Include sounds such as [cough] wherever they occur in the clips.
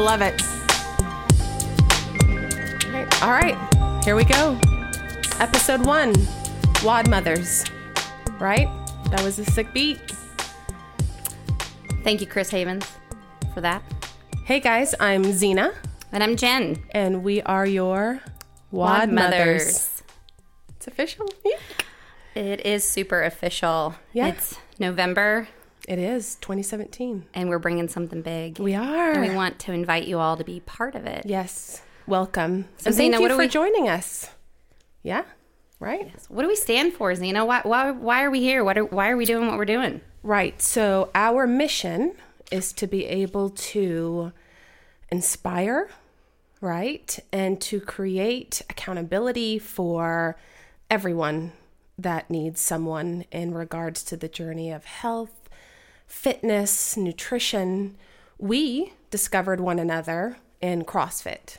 Love it. All right, here we go. Episode one WOD Mothers. Right? That was a sick beat. Thank you, Chris Havens, for that. Hey guys, I'm Zena, And I'm Jen. and we are your WOD, Mothers. It's official. Yeah. It is super official. Yeah. It's November, It is 2017. and we're bringing something big. We are. and we want to invite you all to be part of it. yes. Welcome. So, and thank Zena, you for we- joining us. Yeah. Right? What do we stand for, Zena? Why, why, why are we here? What are, why are we doing what we're doing? Right. So, our mission is to be able to inspire, right? And to create accountability for everyone that needs someone in regards to the journey of health, fitness, nutrition. We discovered one another in CrossFit,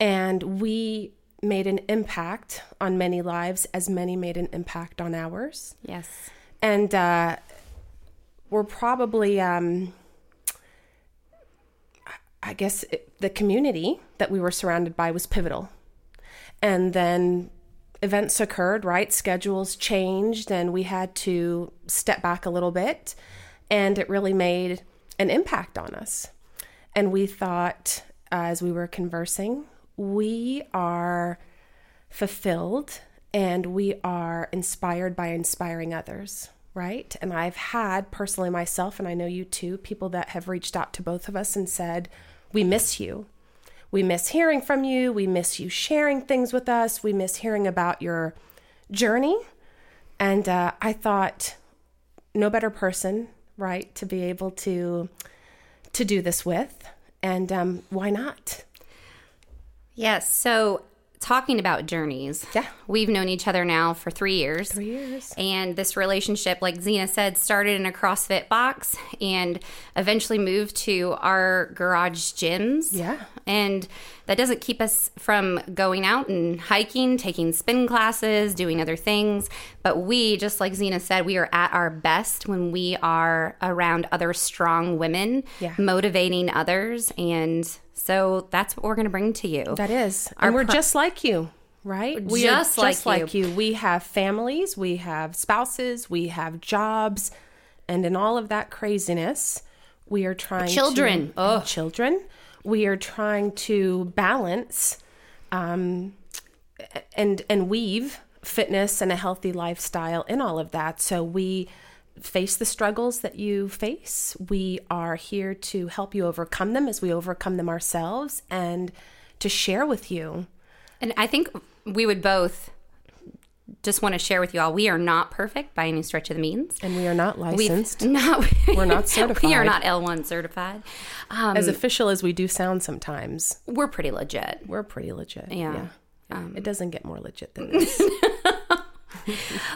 and we made an impact on many lives as many made an impact on ours Yes. and uh, we're probably um, i guess it, the community that we were surrounded by was pivotal and then events occurred right schedules changed and we had to step back a little bit and it really made an impact on us and we thought uh, as we were conversing we are fulfilled and we are inspired by inspiring others, right? And I've had personally myself, and I know you too, people that have reached out to both of us and said, We miss you. We miss hearing from you. We miss you sharing things with us. We miss hearing about your journey. And uh, I thought, no better person, right, to be able to to do this with. And um, why not? Yes. So, talking about journeys. Yeah. We've known each other now for three years. Three years. And this relationship, like Zena said, started in a CrossFit box and eventually moved to our garage gyms. Yeah. And that doesn't keep us from going out and hiking, taking spin classes, doing other things. But we, just like Zena said, we are at our best when we are around other strong women, Yeah. motivating others. And so that's what we're going to bring to you. That is. Our and we're pro- just like you, right? We Just like just like you. We have families, we have spouses, we have jobs, and in all of that craziness, we are trying Children. to children. We are trying to balance um, and and weave fitness and a healthy lifestyle in all of that. So we face the struggles that you face. We are here to help you overcome them as we overcome them ourselves and to share with you. And I think we would both just want to share with you all we are not perfect by any stretch of the means. And we are not We've licensed. [laughs] not, We're not [laughs] certified we are not L1 certified. Um, as official as we do sound sometimes. we're pretty legit. We're pretty legit. Yeah. it doesn't get more legit than [laughs] this.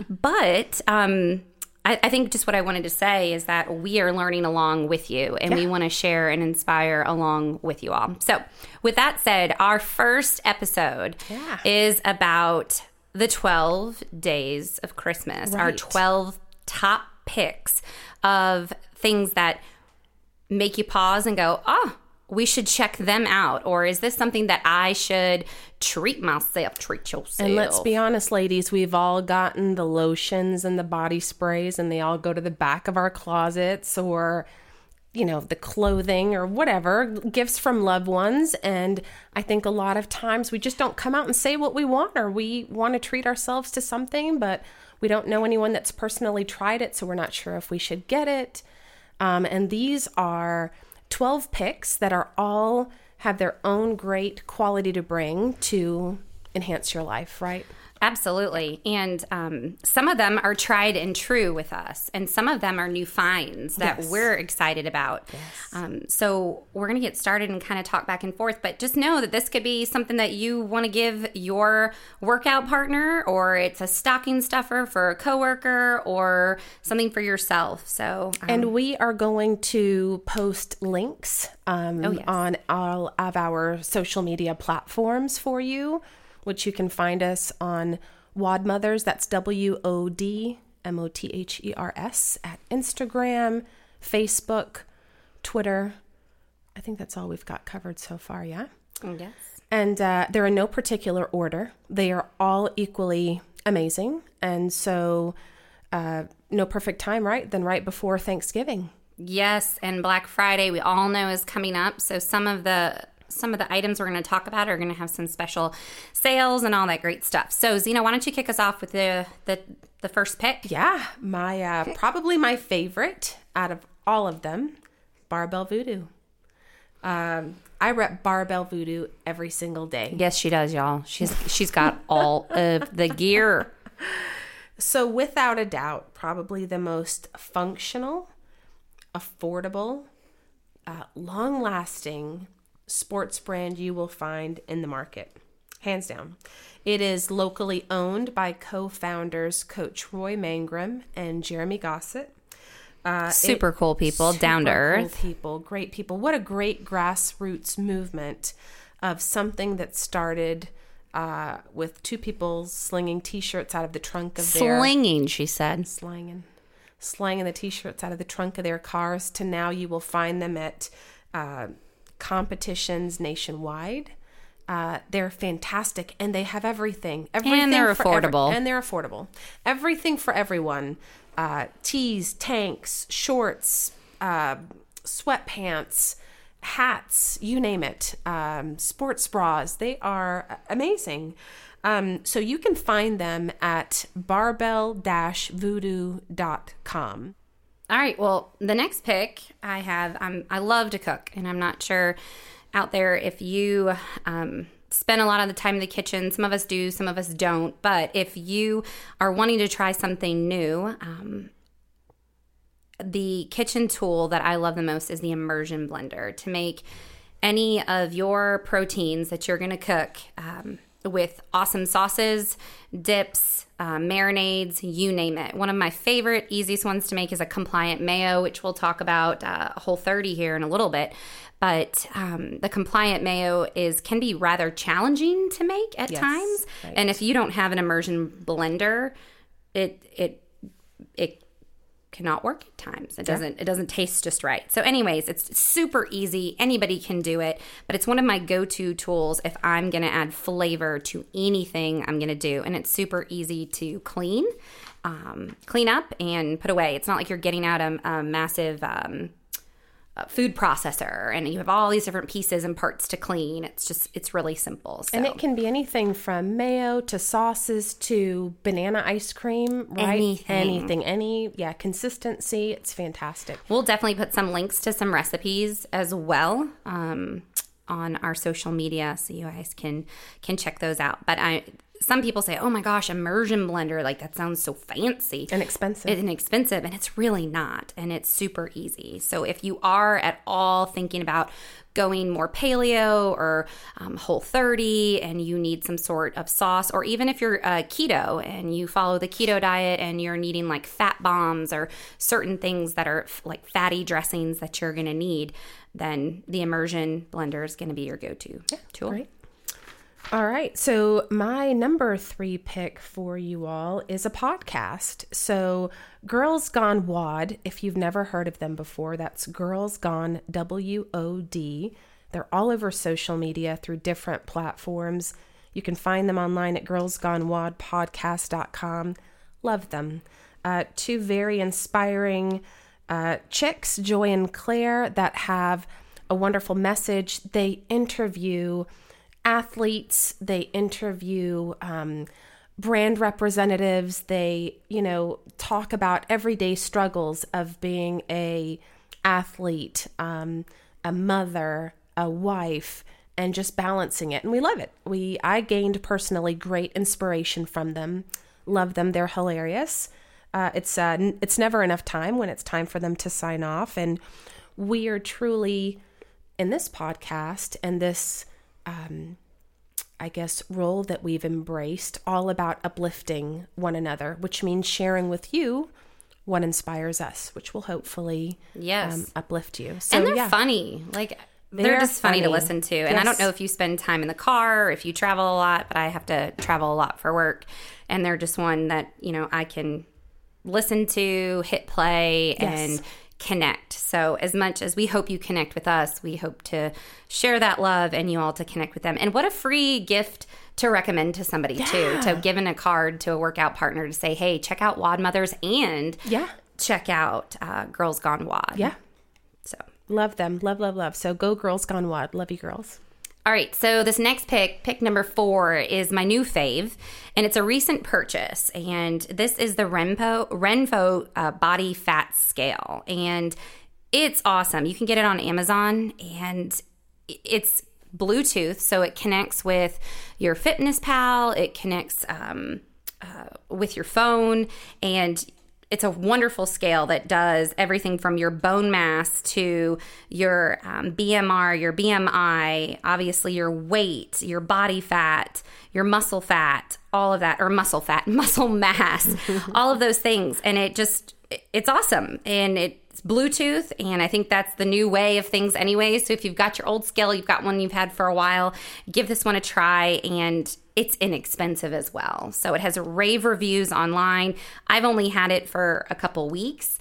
But um, I, I think just what I wanted to say is that we are learning along with you and we want to share and inspire along with you all. So, with that said, our first episode Yeah. is about the 12 days of Christmas, our 12 top picks of things that make you pause and go, oh, we should check them out. Or is this something that I should treat myself, treat yourself? And let's be honest, ladies, we've all gotten the lotions and the body sprays, and they all go to the back of our closets or, you know, the clothing or whatever, gifts from loved ones. And I think a lot of times we just don't come out and say what we want or we want to treat ourselves to something, but we don't know anyone that's personally tried it, so we're not sure if we should get it. Um, and these are 12 picks that are all have their own great quality to bring to enhance your life, right? Absolutely. And um, some of them are tried and true with us, and some of them are new finds that Yes. we're excited about. Um, so we're going to get started and kind of talk back and forth, but just know that this could be something that you want to give your workout partner, or it's a stocking stuffer for a coworker, or something for yourself. So, um, And we are going to post links um, Oh, yes. on all of our social media platforms for you, which you can find us on Wod Mothers. That's W O D M O T H E R S at Instagram, Facebook, Twitter, I think that's all we've got covered so far, yeah? Yes. And uh, they're in no particular order. They are all equally amazing. And so, uh, no perfect time, right? Than right before Thanksgiving. Yes, and Black Friday we all know is coming up. So some of the some of the items we're going to talk about are going to have some special sales and all that great stuff. So Zena, why don't you kick us off with the the, the first pick? Yeah, my uh, probably my favorite out of all of them, Barbell Voodoo. Um, I rep Barbell Voodoo every single day. Yes, she does, y'all. She's she's got [laughs] all of the gear. So without a doubt, probably the most functional, affordable, uh, long-lasting sports brand you will find in the market. Hands down. It is locally owned by co founders Coach Roy Mangrum and Jeremy Gossett. Uh, super it, cool people, down to earth. Cool people, great people. What a great grassroots movement of something that started uh, with two people slinging T-shirts out of the trunk of their slinging. She said, slanging, slanging the T-shirts out of the trunk of their cars. To now, you will find them at uh, competitions nationwide. Uh, they're fantastic and they have everything. everything and they're affordable. Every, and they're affordable. Everything for everyone. Uh, tees, tanks, shorts, uh, sweatpants, hats, you name it. Um, sports bras. They are amazing. Um, so you can find them at barbell-voodoo.com. All right. Well, the next pick I have, I'm, I love to cook, and I'm not sure out there if you um, spend a lot of the time in the kitchen. Some of us do, some of us don't. But if you are wanting to try something new, um, the kitchen tool that I love the most is the immersion blender to make any of your proteins that you're going to cook um, with awesome sauces, dips, uh, marinades, you name it. One of my favorite, easiest ones to make is a compliant mayo, which we'll talk about uh, Whole 30 here in a little bit. But um, the compliant mayo is can be rather challenging to make at yes, times, right. and if you don't have an immersion blender, it it it cannot work at times. It doesn't it doesn't taste just right. So anyways, it's super easy. Anybody can do it, but it's one of my go-to tools if I'm going to add flavor to anything I'm going to do and it's super easy to clean. Um, clean up and put away. It's not like you're getting out a, a massive um, food processor and you have all these different pieces and parts to clean. It's just it's really simple. So. And it can be anything from mayo to sauces to banana ice cream, right? Anything. Anything. Any yeah, consistency. It's fantastic. We'll definitely put some links to some recipes as well. Um, on our social media so you guys can can check those out but i some people say, "Oh my gosh, immersion blender, like that sounds so fancy and expensive." And expensive, and it's really not, and it's super easy. So if you are at all thinking about going more paleo or um, whole 30 and you need some sort of sauce or even if you're uh, keto and you follow the keto diet and you're needing like fat bombs or certain things that are f- like fatty dressings that you're going to need then the immersion blender is going to be your go-to yeah, tool. All right. So, my number three pick for you all is a podcast. So, Girls Gone WOD, if you've never heard of them before, that's Girls Gone W O D. They're all over social media through different platforms. You can find them online at girlsgonewodpodcast.com. Love them. Uh, two very inspiring uh, chicks, Joy and Claire, that have a wonderful message. They interview athletes, they interview um, brand representatives, they, you know, talk about everyday struggles of being a athlete, um, a mother, a wife, and just balancing it. And we love it. We I gained personally great inspiration from them. Love them. They're hilarious. Uh, it's uh, n- it's never enough time when it's time for them to sign off, and we are truly in this podcast and this um, I guess, role that we've embraced, all about uplifting one another, which means sharing with you what inspires us, which will hopefully yes um, uplift you. So, and they're yeah. funny, like they're, they're just funny. funny. to listen to. And yes. I don't know if you spend time in the car, or if you travel a lot, but I have to travel a lot for work, and they're just one that you know I can listen to, hit play, yes. and connect. So, as much as we hope you connect with us, we hope to share that love and you all to connect with them. And what a free gift to recommend to somebody, yeah. too, to give in a card to a workout partner to say, hey, check out WOD Mothers and yeah. check out uh, Girls Gone WOD. Yeah. So, love them. Love, love, love. So, go Girls Gone WOD. Love you, girls. All right, so this next pick, pick number four, is my new fave, and it's a recent purchase. And this is the Renpho Renpho uh, Body Fat Scale, and it's awesome. You can get it on Amazon, and it's Bluetooth, so it connects with your Fitness Pal. It connects um, uh, with your phone, and it's a wonderful scale that does everything from your bone mass to your um, BMR, your BMI, obviously your weight, your body fat, your muscle fat, all of that, or muscle fat, [laughs] muscle mass, [laughs] all of those things. And it just, it's awesome. And it's Bluetooth. And I think that's the new way of things anyway. So if you've got your old scale, you've got one you've had for a while, give this one a try. And it's inexpensive as well. So it has rave reviews online. I've only had it for a couple weeks,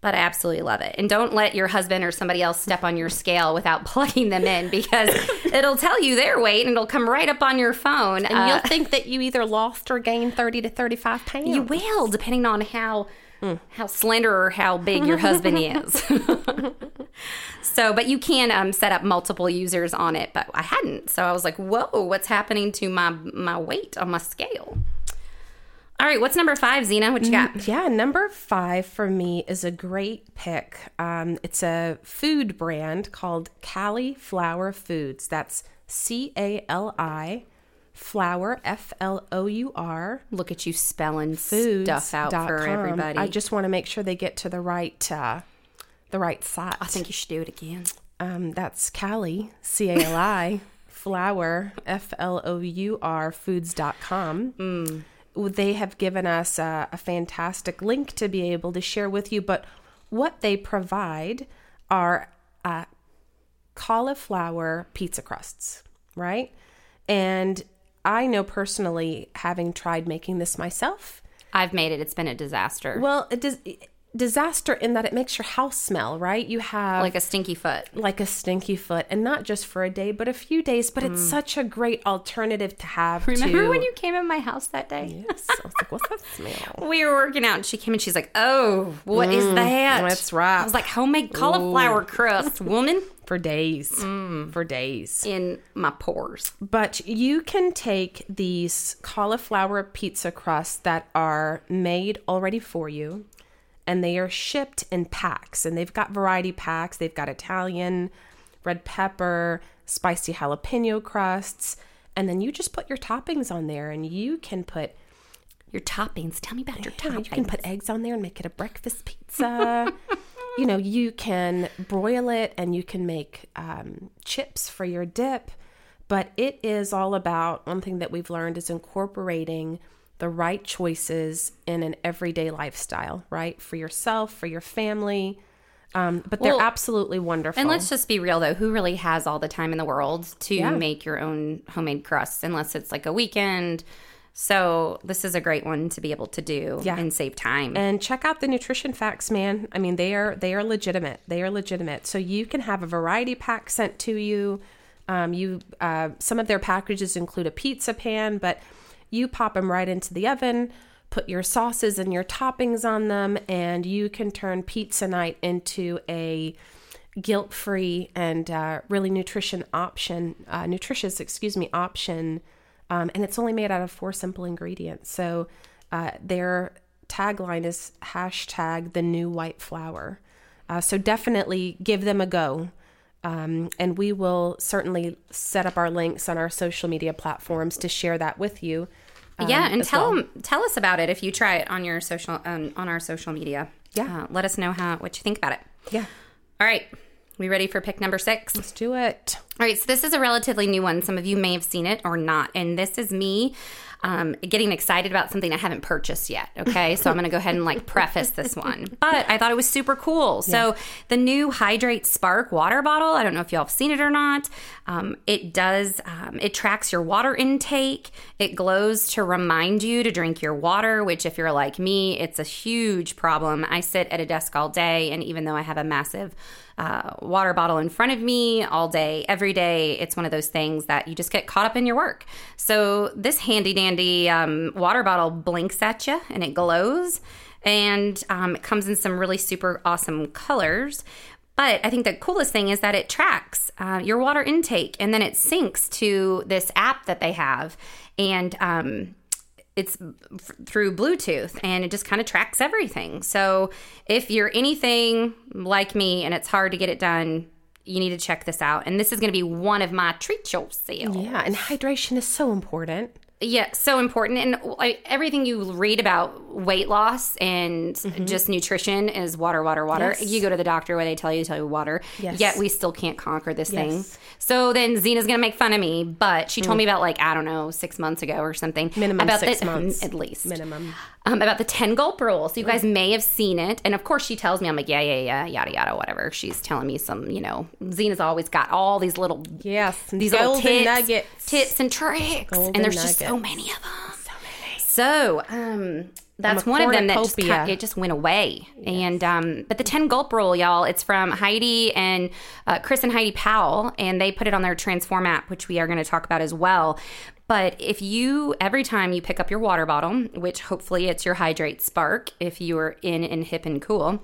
but I absolutely love it. And don't let your husband or somebody else step on your scale without [laughs] plugging them in because [laughs] it'll tell you their weight and it'll come right up on your phone. And uh, you'll think that you either lost or gained 30 to 35 pounds. You will, depending on how mm. how slender or how big your husband [laughs] is. so, but you can um, set up multiple users on it, but I hadn't. So I was like, whoa, what's happening to my my weight on my scale? All right, what's number five, Zena? What you got? Mm, yeah, number five for me is a great pick. Um, it's a food brand called Califlour Foods. That's C A L I flour F L O U R. Look at you spelling food stuff out for everybody. I just want to make sure they get to the right uh, the right site. I think you should do it again. Um, that's Cali C A L I [laughs] flour F L O U R foods.com. Mm. They have given us a, a fantastic link to be able to share with you, but what they provide are uh, cauliflower pizza crusts, right? And I know personally, having tried making this myself, I've made it. It's been a disaster. Well, it does disaster in that it makes your house smell, right? You have like a stinky foot. Like a stinky foot. And not just for a day, but a few days. But mm. it's such a great alternative to have. Remember to... when you came in my house that day? Yes. I was [laughs] like, what's that smell? we were working out and she came and she's like, oh, what mm, is that? That's right. I was like, homemade cauliflower Ooh. crust, woman. [laughs] For days. Mm. For days. In my pores. But you can take these cauliflower pizza crusts that are made already for you and they are shipped in packs and they've got variety packs they've got italian red pepper spicy jalapeno crusts and then you just put your toppings on there and you can put your toppings tell me about your toppings you can put eggs on there and make it a breakfast pizza [laughs] you know you can broil it and you can make um, chips for your dip but it is all about one thing that we've learned is incorporating the right choices in an everyday lifestyle, right? For yourself, for your family. Um, but they're absolutely wonderful. And let's just be real though, who really has all the time in the world to yeah. make your own homemade crusts unless it's like a weekend? So this is a great one to be able to do yeah. and save time. And check out the nutrition facts, man. I mean, they are they are legitimate. They are legitimate. So you can have a variety pack sent to you. Um, you uh, some of their packages include a pizza pan, but you pop them right into the oven, put your sauces and your toppings on them, and you can turn pizza night into a guilt free and uh, really nutrition option, uh, nutritious, excuse me, option. Um, and it's only made out of four simple ingredients. So uh, their tagline is hashtag the new white flour. Uh, so definitely give them a go. Um, and we will certainly set up our links on our social media platforms to share that with you. Um, yeah, and tell well. them, tell us about it if you try it on your social um, on our social media. Yeah, uh, let us know how what you think about it. Yeah. All right. We ready for pick number six? Let's do it. All right, so this is a relatively new one. Some of you may have seen it or not. And this is me um, getting excited about something I haven't purchased yet. Okay, so I'm going to go ahead and like preface this one, but I thought it was super cool. So the new HidrateSpark water bottle. I don't know if y'all have seen it or not. Um, it does. Um, it tracks your water intake. It glows to remind you to drink your water. Which, if you're like me, it's a huge problem. I sit at a desk all day, and even though I have a massive uh, water bottle in front of me all day, every day. It's one of those things that you just get caught up in your work. So, this handy dandy um, water bottle blinks at you and it glows, and um, it comes in some really super awesome colors. But I think the coolest thing is that it tracks uh, your water intake and then it syncs to this app that they have. And um, it's through Bluetooth and it just kind of tracks everything. So if you're anything like me and it's hard to get it done, you need to check this out. And this is going to be one of my treat your sales. Yeah, and hydration is so important. Yeah, so important. And like, everything you read about weight loss and just nutrition is water, water, water. Mm-hmm. Yes. You go to the doctor where they tell you to tell you water. Yes. Yet we still can't conquer this thing. So then Zena's gonna make fun of me, but she told me about like I don't know six months ago or something. Mm. Minimum about six the, [laughs] months. at least Minimum. um, about the 10 gulp rule. So you guys may have seen it. And of course, she tells me, I'm like, yeah, yeah, yeah, yada, yada, whatever. She's telling me some, you know, Zena's always got all these little, Yes, these little tips, nuggets. tips and tricks. Golden and there's just so many of them. So many. So, um, that's one of them that just it just went away. And um, but the ten gulp rule, y'all, it's from Heidi and uh, Chris and Heidi Powell, and they put it on their Transform app, which we are going to talk about as well. But if you every time you pick up your water bottle, which hopefully it's your HidrateSpark, if you are in and hip and cool,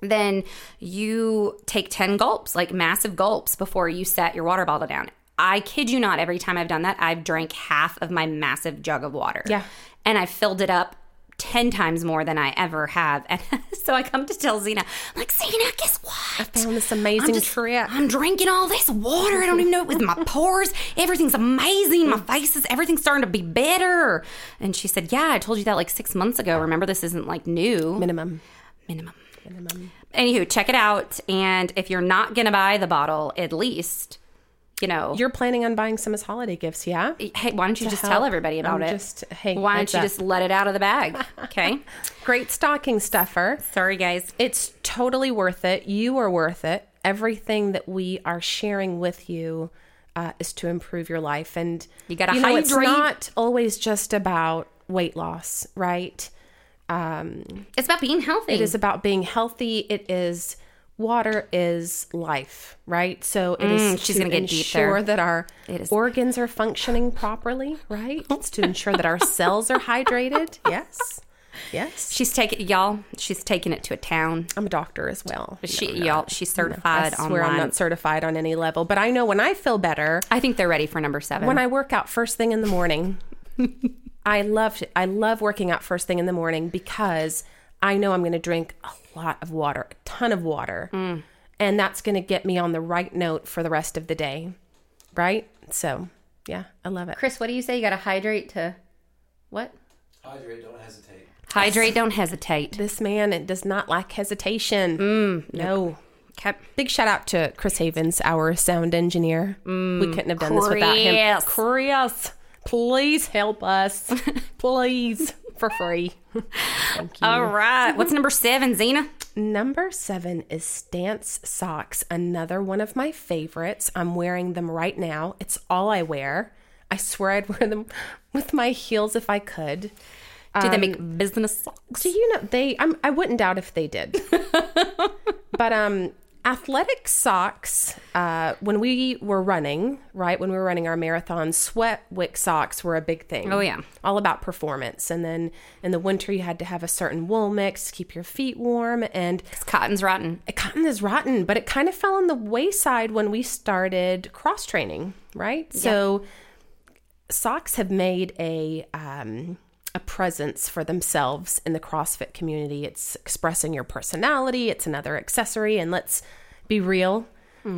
then you take 10 gulps, like massive gulps, before you set your water bottle down. I kid you not, every time I've done that, I've drank half of my massive jug of water. Yeah. And I filled it up 10 times more than I ever have. And [laughs] so I come to tell Zena, I'm like, Zena, guess what? I found this amazing I'm just- trick. I'm drinking all this water. I don't even know it with my [laughs] pores. Everything's amazing. My face is everything's starting to be better. And she said, Yeah, I told you that like six months ago. Remember, this isn't like new. Minimum. Minimum. Minimum. Anywho, check it out. And if you're not gonna buy the bottle, at least, you know, You're planning on buying some as holiday gifts, yeah? hey, why don't you just help. tell everybody about I'm it? just- hey, why don't you up. just let it out of the bag? [laughs] Okay. Great stocking stuffer. Sorry, guys. It's totally worth it. You are worth it. Everything that we are sharing with you uh, is to improve your life. And You gotta know, It's not always just about weight loss, right? It's about being healthy. It is about being healthy. It is water is life, right? So it is Mm, she's to gonna get ensure that our organs are functioning properly, right? [laughs] It's to ensure that our cells are hydrated. [laughs] Yes. Yes. She's taking y'all. She's taking it to a town. I'm a doctor as well. She, No, y'all. She's I certified swear I'm not certified on any level, but I know when I feel better, I think they're ready for number seven. when I work out first thing in the morning, [laughs] I love I love working out first thing in the morning because I know I'm going to drink a lot of water, a ton of water, Mm. and that's going to get me on the right note for the rest of the day, right? So, yeah, I love it. Chris, what do you say? You got to hydrate to what? Hydrate, don't hesitate. Hydrate. Don't hesitate. This man it does not lack hesitation. Mm, no. Okay. Big shout out to Chris Havens, our sound engineer. we couldn't have done this without him. Mm, Chris. Chris, please help us. [laughs] please, for free. Thank [laughs] you. All right. What's number seven, Zena? Number seven is Stance socks, another one of my favorites. I'm wearing them right now. It's all I wear. I swear I'd [laughs] wear them with my heels if I could. Do they make business socks? Do you know they? I'm, I wouldn't doubt if they did. [laughs] but um, athletic socks. Uh, when we were running, right when we were running our marathon, sweat wick socks were a big thing. Oh, yeah. all about performance. And then in the winter, you had to have a certain wool mix to keep your feet warm. And cotton's rotten. cotton is rotten, but it kind of fell on the wayside when we started cross training, right? So socks have made a um, a presence for themselves in the CrossFit community. It's expressing your personality. It's another accessory, and let's be real.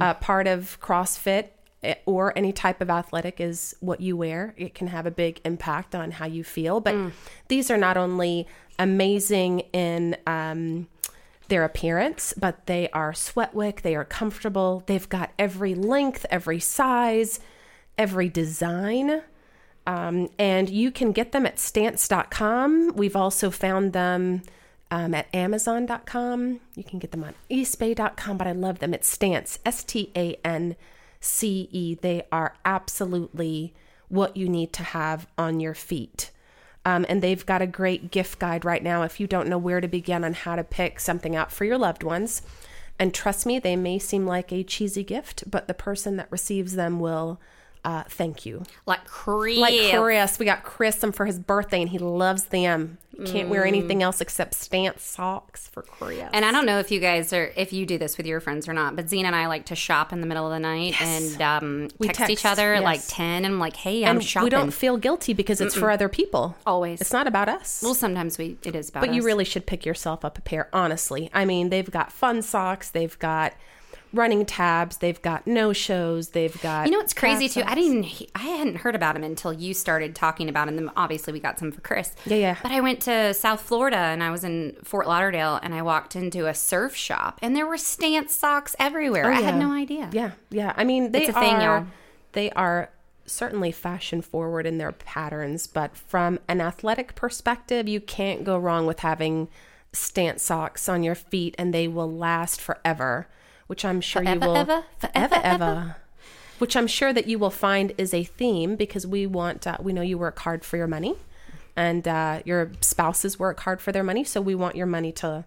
Uh, part of CrossFit eh, or any type of athletic is what you wear. It can have a big impact on how you feel. But these are not only amazing in um, their appearance, but they are sweatwick. They are comfortable. They've got every length, every size, every design. Um, and you can get them at stance.com. We've also found them um, at amazon.com. You can get them on eastbay.com, but I love them. It's Stance, S T A N C E. They are absolutely what you need to have on your feet. Um, and they've got a great gift guide right now if you don't know where to begin on how to pick something out for your loved ones. And trust me, they may seem like a cheesy gift, but the person that receives them will uh, thank you. Like Chris. Like Chris, we got Chris some for his birthday, and he loves them. Can't wear anything else except stance socks for Chris. And I don't know if you guys are if you do this with your friends or not, but Zena and I like to shop in the middle of the night Yes. and um, We text, text, each other at like ten, and I'm like, "Hey, I'm and shopping." we don't feel guilty because it's for other people. Always. it's not about us. well, sometimes we it is about. But you really should pick yourself up a pair, honestly. I mean, they've got fun socks, they've got running tabs, they've got no shows, they've got. You know what's crazy too? I didn't. I hadn't heard about him until you started talking about him. Then obviously we got some for Chris. Yeah, yeah. But I went to South Florida and I was in Fort Lauderdale and I walked into a surf shop and there were stance socks everywhere. Oh, I had Oh, no idea. Yeah, yeah. I mean, they It's a thing, are. y'all. They are certainly fashion forward in their patterns, but from an athletic perspective, you can't go wrong with having stance socks on your feet, and they will last forever. Which I'm sure you Forever, will ever? forever, Forever, ever. Which I'm sure that you will find is a theme because we want uh, we know you work hard for your money, and uh, your spouses work hard for their money, so we want your money to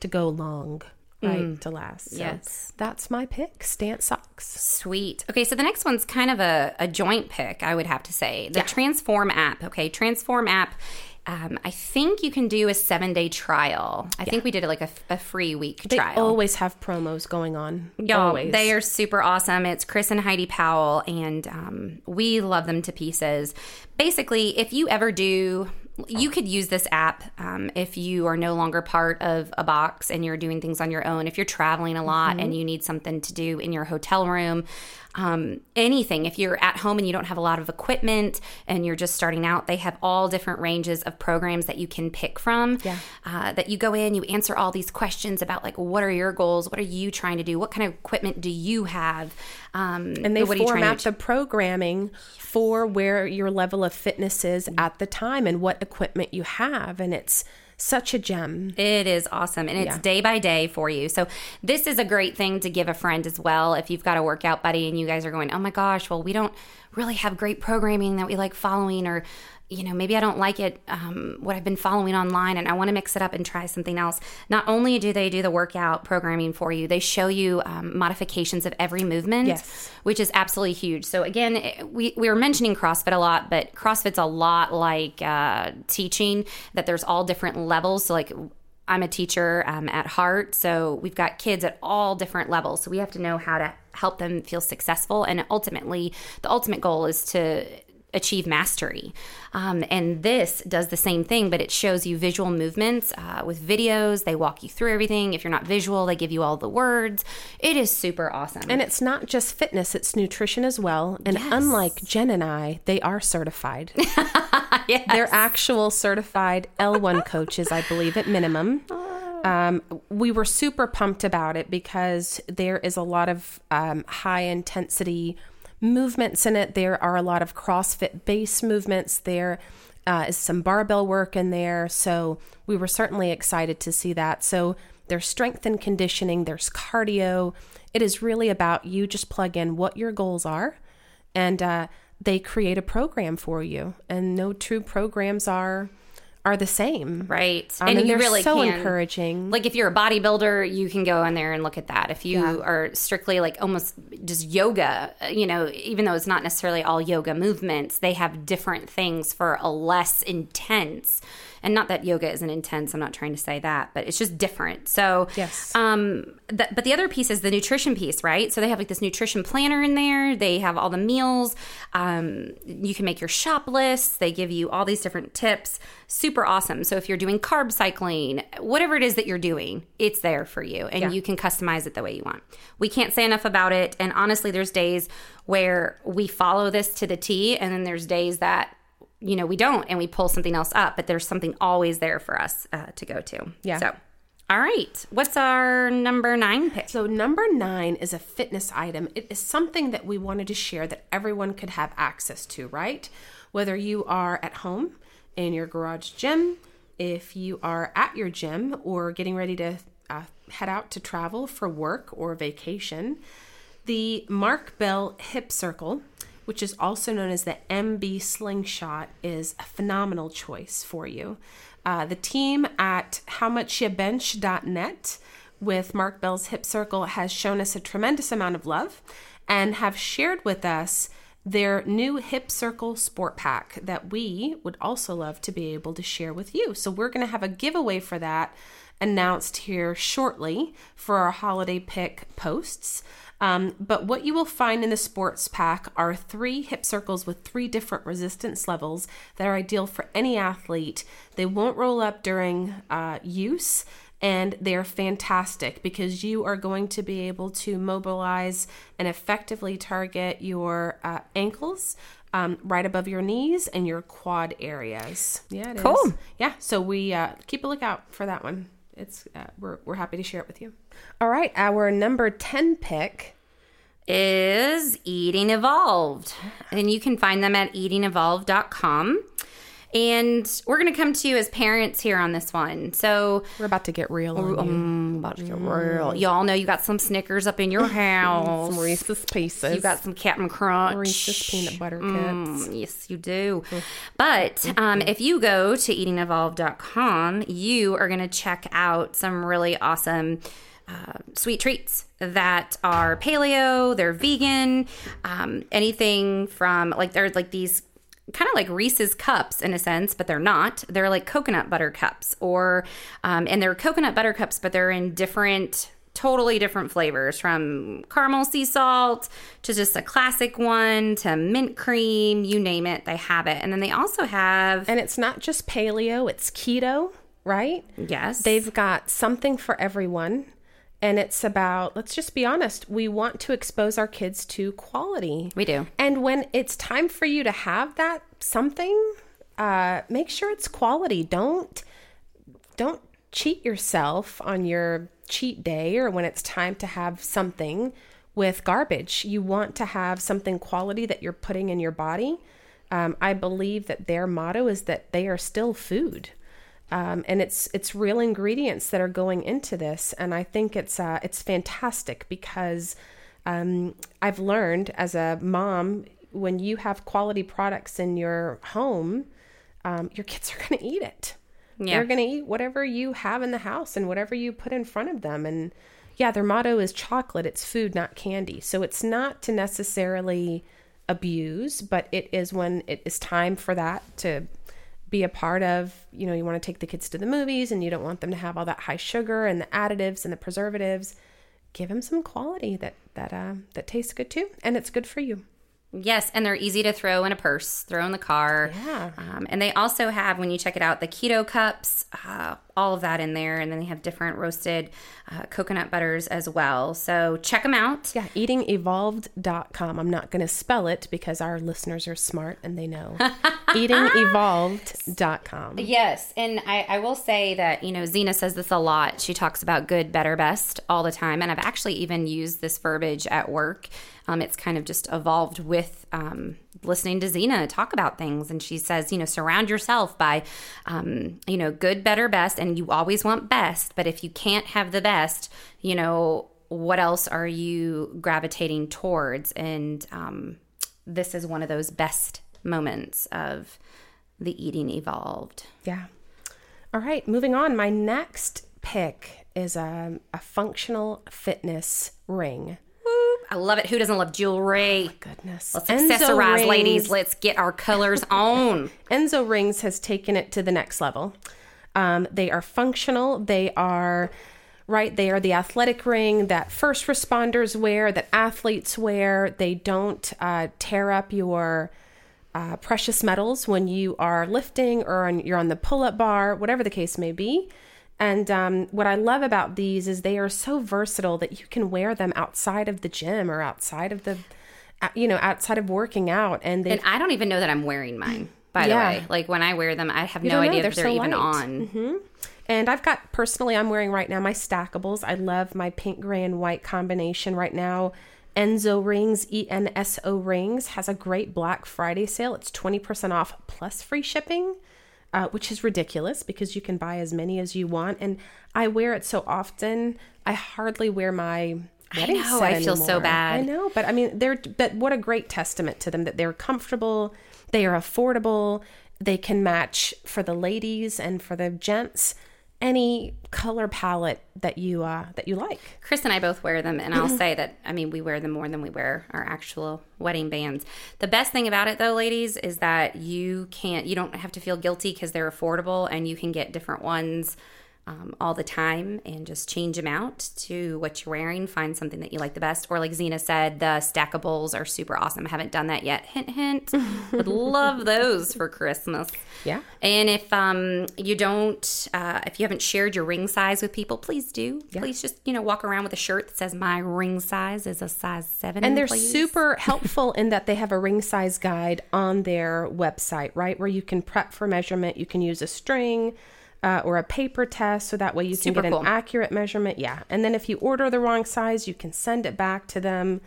to go long, right, to last. So Yes. that's my pick. Stance socks. Sweet. Okay, so the next one's kind of a, a joint pick, I would have to say. The Transform app. Okay, Transform app. Um, I think you can do a seven day trial. I think we did it like a, a free week They trial. always have promos going on. Y'all, always. they are super awesome. It's Chris and Heidi Powell, and um, we love them to pieces. Basically, if you ever do, you could use this app um, if you are no longer part of a box and you're doing things on your own. If you're traveling a lot Mm-hmm. and you need something to do in your hotel room, um, anything. If you're at home and you don't have a lot of equipment and you're just starting out, they have all different ranges of programs that you can pick from. Yeah. Uh, that you go in, you answer all these questions about like what are your goals, what are you trying to do, what kind of equipment do you have, um, and they what are you trying format the programming for where your level of fitness is at the time and what equipment you have, and it's such a gem. It is awesome. And it's Yeah. day by day for you. So, this is a great thing to give a friend as well. If you've got a workout buddy and you guys are going, oh my gosh, well, we don't really have great programming that we like following, or, you know, maybe I don't like it, um, what I've been following online, and I want to mix it up and try something else. Not only do they do the workout programming for you, they show you um, modifications of every movement, Yes. which is absolutely huge. So, again, it- we, we were mentioning CrossFit a lot, but CrossFit's a lot like uh, teaching, that there's all different levels. So, like, I'm a teacher um, at heart, so we've got kids at all different levels. So we have to know how to help them feel successful, and ultimately, the ultimate goal is to achieve mastery. Um, and this does the same thing, but it shows you visual movements uh, with videos. They walk you through everything. If you're not visual, they give you all the words. It is super awesome. And it's not just fitness, it's nutrition as well. And unlike Jen and I, they are certified. [laughs] Yes. They're actual certified L1 [laughs] coaches, I believe, at minimum. Um, we were super pumped about it because there is a lot of um, high intensity movements in it. There are a lot of CrossFit base movements. There uh, is some barbell work in there. So we were certainly excited to see that. So there's strength and conditioning, there's cardio. It is really about you just plug in what your goals are and uh, they create a program for you. And no two programs are are the same. right. Um, and, you they're really so can. encouraging. Like if you're a bodybuilder, you can go in there and look at that. If you are strictly like almost just yoga, uh, you know, even though it's not necessarily all yoga movements, they have different things for a less intense. And not that yoga isn't intense. I'm not trying to say that, but it's just different. So Yes. Um. Th- but the other piece is the nutrition piece, right? So they have like this nutrition planner in there. They have all the meals. Um. You can make your shop lists. They give you all these different tips. Super awesome. So if you're doing carb cycling, whatever it is that you're doing, it's there for you, and you can customize it the way you want. We can't say enough about it. And honestly, there's days where we follow this to the T, and then there's days that you know we don't, and we pull something else up. But there's something always there for us uh, to go to. Yeah. So All right. What's our number nine pick? So, number nine is a fitness item. It is something that we wanted to share that everyone could have access to, right? Whether you are at home in your garage gym, if you are at your gym or getting ready to uh, head out to travel for work or vacation, the Mark Bell Hip Circle, which is also known as the MB Slingshot, is a phenomenal choice for you. Uh, the team at howmuchyabench.net with Mark Bell's Hip Circle has shown us a tremendous amount of love and have shared with us their new Hip Circle Sport Pack that we would also love to be able to share with you. So we're going to have a giveaway for that announced here shortly for our holiday pick posts. Um, but what you will find in the sports pack are three hip circles with three different resistance levels that are ideal for any athlete. They won't roll up during uh, use. And they're fantastic because you are going to be able to mobilize and effectively target your uh, ankles, um, right above your knees and your quad areas. Yeah, it is Cool. is. Yeah, so we uh, keep a lookout for that one. It's uh, we're we're happy to share it with you. All right, our number ten pick. is Eating Evolved. And you can find them at eatingevolved.com. And we're going to come to you as parents here on this one. So, We're about to get real. Um, about to get real. Y'all know you got some Snickers up in your [laughs] house. Some Reese's Pieces. You got some Captain Crunch. Reese's peanut butter kits. Mm, yes, you do. But um, if you go to eatingevolved.com, you are going to check out some really awesome uh, sweet treats that are paleo, they're vegan, um, anything from like they're like these kind of like Reese's cups in a sense, but they're not. They're like coconut butter cups, or um, and they're coconut butter cups, but they're in different, totally different flavors from caramel sea salt to just a classic one to mint cream. You name it, they have it. And then they also have And it's not just paleo; it's keto, right? yes, They've got something for everyone. And it's about, let's just be honest, we want to expose our kids to quality. we do. And when it's time for you to have that something, uh, make sure it's quality. Don't don't cheat yourself on your cheat day or when it's time to have something with garbage. You want to have something quality that you're putting in your body. Um, I believe that their motto is that they are still food. Um, and it's it's real ingredients that are going into this, and I think it's uh, it's fantastic because um, I've learned as a mom when you have quality products in your home, um, your kids are going to eat it. Yeah. They're going to eat whatever you have in the house and whatever you put in front of them. And yeah, their motto is chocolate. It's food, not candy. So it's not to necessarily abuse, but it is when it is time for that to be a part of, you know, you want to take the kids to the movies and you don't want them to have all that high sugar and the additives and the preservatives. Give them some quality that that uh, that tastes good too, and it's good for you. Yes, and they're easy to throw in a purse, throw in the car. Yeah. Um, and they also have, when you check it out, the keto cups, uh, all of that in there. And then they have different roasted uh, coconut butters as well. So check them out. Yeah, eatingevolved.com. I'm not going to spell it because our listeners are smart and they know. [laughs] eatingevolved.com. Yes, and I, I will say that, you know, Zena says this a lot. She talks about good, better, best all the time. And I've actually even used this verbiage at work. Um, it's kind of just evolved with um, listening to Zena talk about things. And she says, you know, surround yourself by, um, you know, good, better, best. And you always want best. But if you can't have the best, you know, what else are you gravitating towards? And um, this is one of those best moments of the eating evolved. Yeah. All right, moving on. My next pick is a, a functional fitness ring. I love it. Who doesn't love jewelry? Goodness. Let's Enso accessorize, rings- ladies. Let's get our colors on. [laughs] Enso Rings has taken it to the next level. Um, they are functional. They are right. They are the athletic ring that first responders wear, that athletes wear. They don't uh, tear up your uh, precious metals when you are lifting or on, you're on the pull-up bar, whatever the case may be. And um, what I love about these is they are so versatile that you can wear them outside of the gym or outside of the, you know, outside of working out. And And I don't even know that I'm wearing mine, [gasps] by Yeah. the way. Like when I wear them, I have no idea They're if they're so even light. on. And I've got personally, I'm wearing right now my stackables. I love my pink, gray, and white combination right now. Enso Rings, E N S O Rings, has a great Black Friday sale. It's 20% off plus free shipping, uh, which is ridiculous because you can buy as many as you want. And I wear it so often, I hardly wear my wedding know, set I feel so bad. I know, but I mean, they're but what a great testament to them that they're comfortable, they are affordable, they can match for the ladies and for the gents any color palette that you uh that you like. Chris and I both wear them, and I'll say that I mean we wear them more than we wear our actual wedding bands. The best thing about it, though, ladies, is that you can't you don't have to feel guilty because they're affordable, and you can get different ones. Um, all the time and just change them out to what you're wearing. Find something that you like the best. Or, like Zena said, the stackables are super awesome. I haven't done that yet. Hint, hint. [laughs] Would love those for Christmas. Yeah. And if um, you don't, uh, if you haven't shared your ring size with people, please do. Please just you know walk around with a shirt that says my ring size is a size seven. And they're please. super [laughs] helpful in that they have a ring size guide on their website, right? Where you can prep for measurement. You can use a string uh, or a paper test so that way you Super can get cool. an accurate measurement. Yeah. And then if you order the wrong size, you can send it back to them.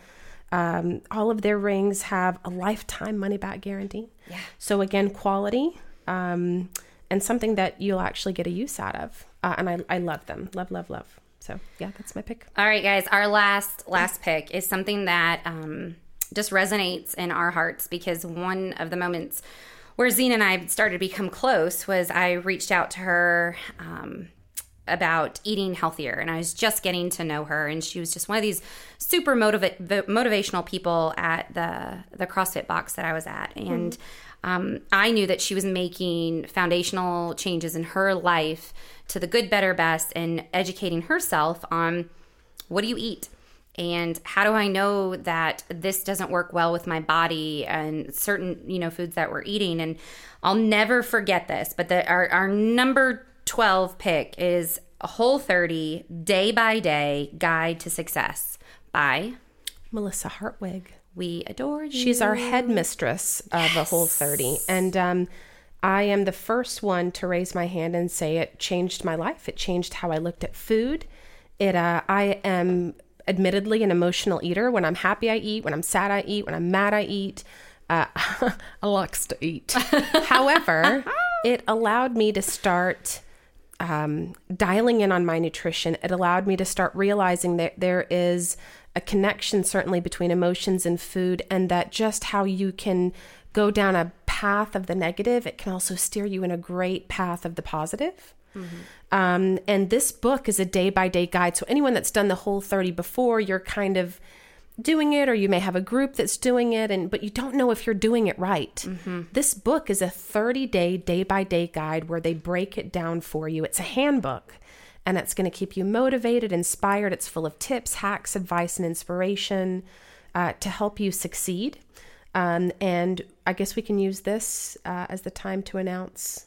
Um, all of their rings have a lifetime money back guarantee. Yeah. So, again, quality um, and something that you'll actually get a use out of. Uh, and I, I love them. Love, love, love. So, yeah, that's my pick. All right, guys. Our last last pick is something that um, just resonates in our hearts because one of the moments where Zena and I started to become close was I reached out to her um, about eating healthier, and I was just getting to know her, and she was just one of these super motiva- motivational people at the the CrossFit box that I was at, and. Um, I knew that she was making foundational changes in her life to the good, better, best, and educating herself on what do you eat and how do i know that this doesn't work well with my body and certain you know foods that we're eating and i'll never forget this but the, our, our number 12 pick is a whole 30 day by day guide to success by Melissa Hartwig. we adore you She's our headmistress of the whole 30. And um, I am the first one to raise my hand and say it changed my life. It changed how I looked at food. It uh, I am admittedly an emotional eater. When I'm happy, I eat. When I'm sad, I eat. When I'm mad, I eat. Uh, [laughs] I likes to eat. [laughs] However, it allowed me to start um, dialing in on my nutrition, it allowed me to start realizing that there is a connection, certainly, between emotions and food, and that just how you can go down a path of the negative, it can also steer you in a great path of the positive. Um, and this book is a day by day guide. So, anyone that's done the whole 30 before, you're kind of doing it or you may have a group that's doing it and but you don't know if you're doing it right. This book is a 30-day day by day guide where they break it down for you. It's a handbook and it's going to keep you motivated, inspired. It's full of tips, hacks, advice and inspiration uh, to help you succeed. Um, and I guess we can use this uh, as the time to announce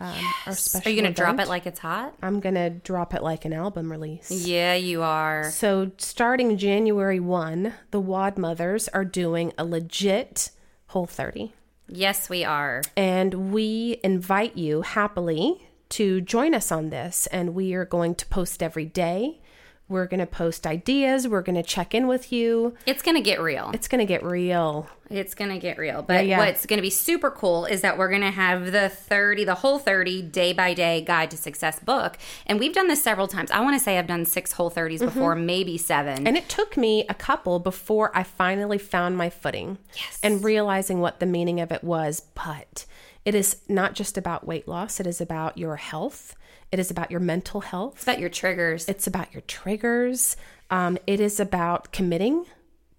um, our special are you gonna drop it like it's hot I'm going to drop it like an album release. yeah you are So, starting January 1, the WOD Mothers are doing a legit Whole 30. yes we are And we invite you happily to join us on this. And we are going to post every day. We're going to post ideas. We're going to check in with you. it's gonna get real It's going to get real. It's gonna get real. But yeah. what's gonna be super cool is that we're gonna have the 30, the whole 30 day by day guide to success book. And we've done this several times. I wanna say I've done six whole 30s mm-hmm. before, maybe seven. And it took me a couple before I finally found my footing and realizing what the meaning of it was. But it is not just about weight loss, it is about your health, it is about your mental health, it's about your triggers. it's about your triggers, um, it is about committing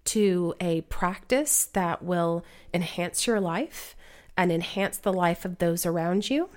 to a practice that will enhance your life and enhance the life of those around you.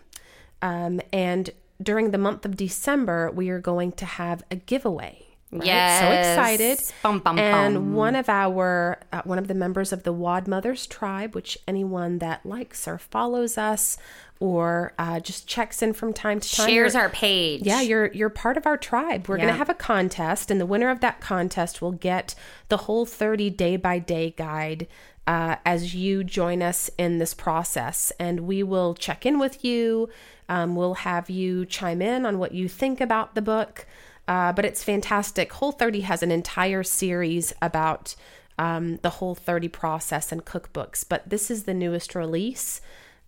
Um, and during the month of December, we are going to have a giveaway Right? Yes. So excited. Bum, bum, and bum. one of our uh, one of the members of the WOD Mothers tribe, which anyone that likes or follows us or uh, just checks in from time to time Shares our page. yeah, you're you're part of our tribe. We're Yeah. going to have a contest, and the winner of that contest will get the whole 30 day by day guide uh, as you join us in this process. And we will check in with you. Um, we'll have you chime in on what you think about the book. Uh, but it's fantastic. Whole 30 has an entire series about um, the Whole 30 process and cookbooks, but this is the newest release.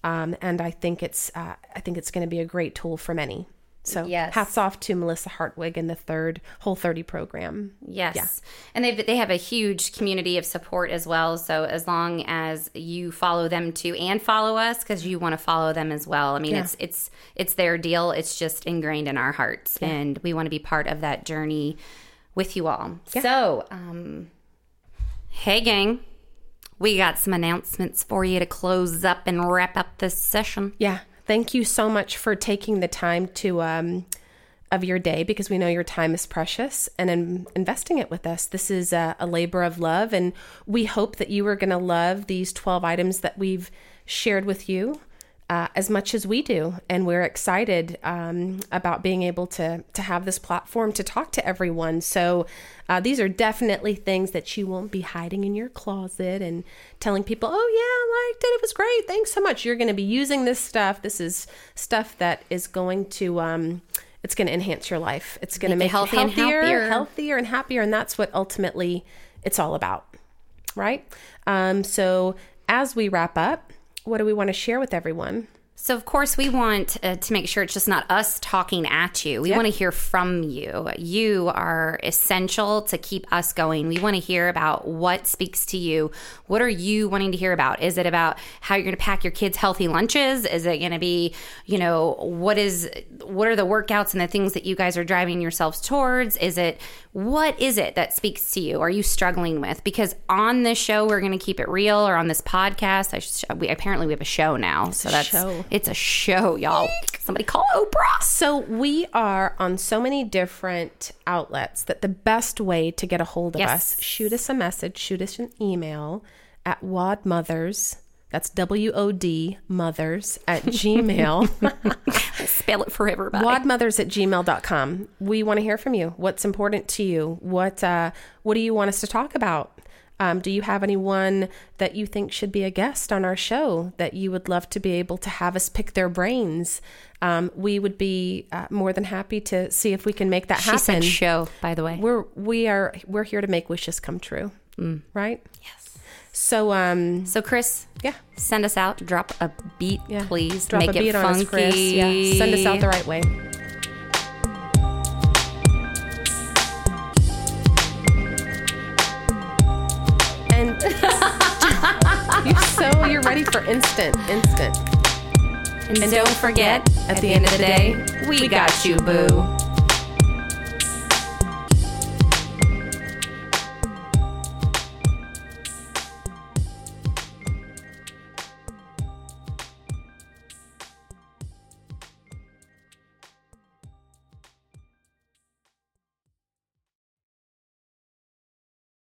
Um, and I think it's uh, I think it's going to be a great tool for many. So Yes. hats off to Melissa Hartwig and the third Whole 30 program. Yes. Yeah. And they they have a huge community of support as well. So as long as you follow them too and follow us because you want to follow them as well. I mean, Yeah. it's it's it's their deal. It's just ingrained in our hearts, and we want to be part of that journey with you all. So, um, hey gang, we got some announcements for you to close up and wrap up this session. Yeah. Thank you so much for taking the time to um, of your day because we know your time is precious and in investing it with us. This is a, a labor of love, and we hope that you are going to love these 12 items that we've shared with you. Uh, as much as we do, and we're excited um, about being able to to have this platform to talk to everyone. So uh, these are definitely things that you won't be hiding in your closet and telling people, "Oh yeah, I liked it. It was great. Thanks so much." You're going to be using this stuff. This is stuff that is going to um, it's going to enhance your life. It's going to Make make you healthy you and healthier, happier. healthier and happier, and that's what ultimately it's all about, right? Um, so as we wrap up, what do we want to share with everyone? So, of course, we want uh, to make sure it's just not us talking at you. We want to hear from you. You are essential to keep us going. We want to hear about what speaks to you. What are you wanting to hear about? Is it about how you're going to pack your kids healthy lunches? Is it going to be, you know, what is what are the workouts and the things that you guys are driving yourselves towards? Is it what is it that speaks to you? Are you struggling with? Because on this show, we're going to keep it real, or on this podcast, I should, we apparently we have a show now, so that's show. it's a show, y'all. Somebody call Oprah. So we are on so many different outlets that the best way to get a hold of Yes. us, shoot us a message, shoot us an email at wodmothers. That's W O D mothers at [laughs] Gmail. [laughs] Spell it for everybody. wodmothers at gmail.com. We want to hear from you. What's important to you? What uh, what do you want us to talk about? Um, do you have anyone that you think should be a guest on our show that you would love to be able to have us pick their brains? Um, we would be uh, more than happy to see if we can make that She happen. said show, by the way. we're we are we're here to make wishes come true, Mm. right? Yes. So um, So, Chris, yeah, send us out. Drop a beat, yeah. please. Drop Make a beat it on funky. us, Chris. Yeah, send us out the right way. And [laughs] you're so you're ready for instant, instant. And, don't forget, at the end of the day, we got you, boo.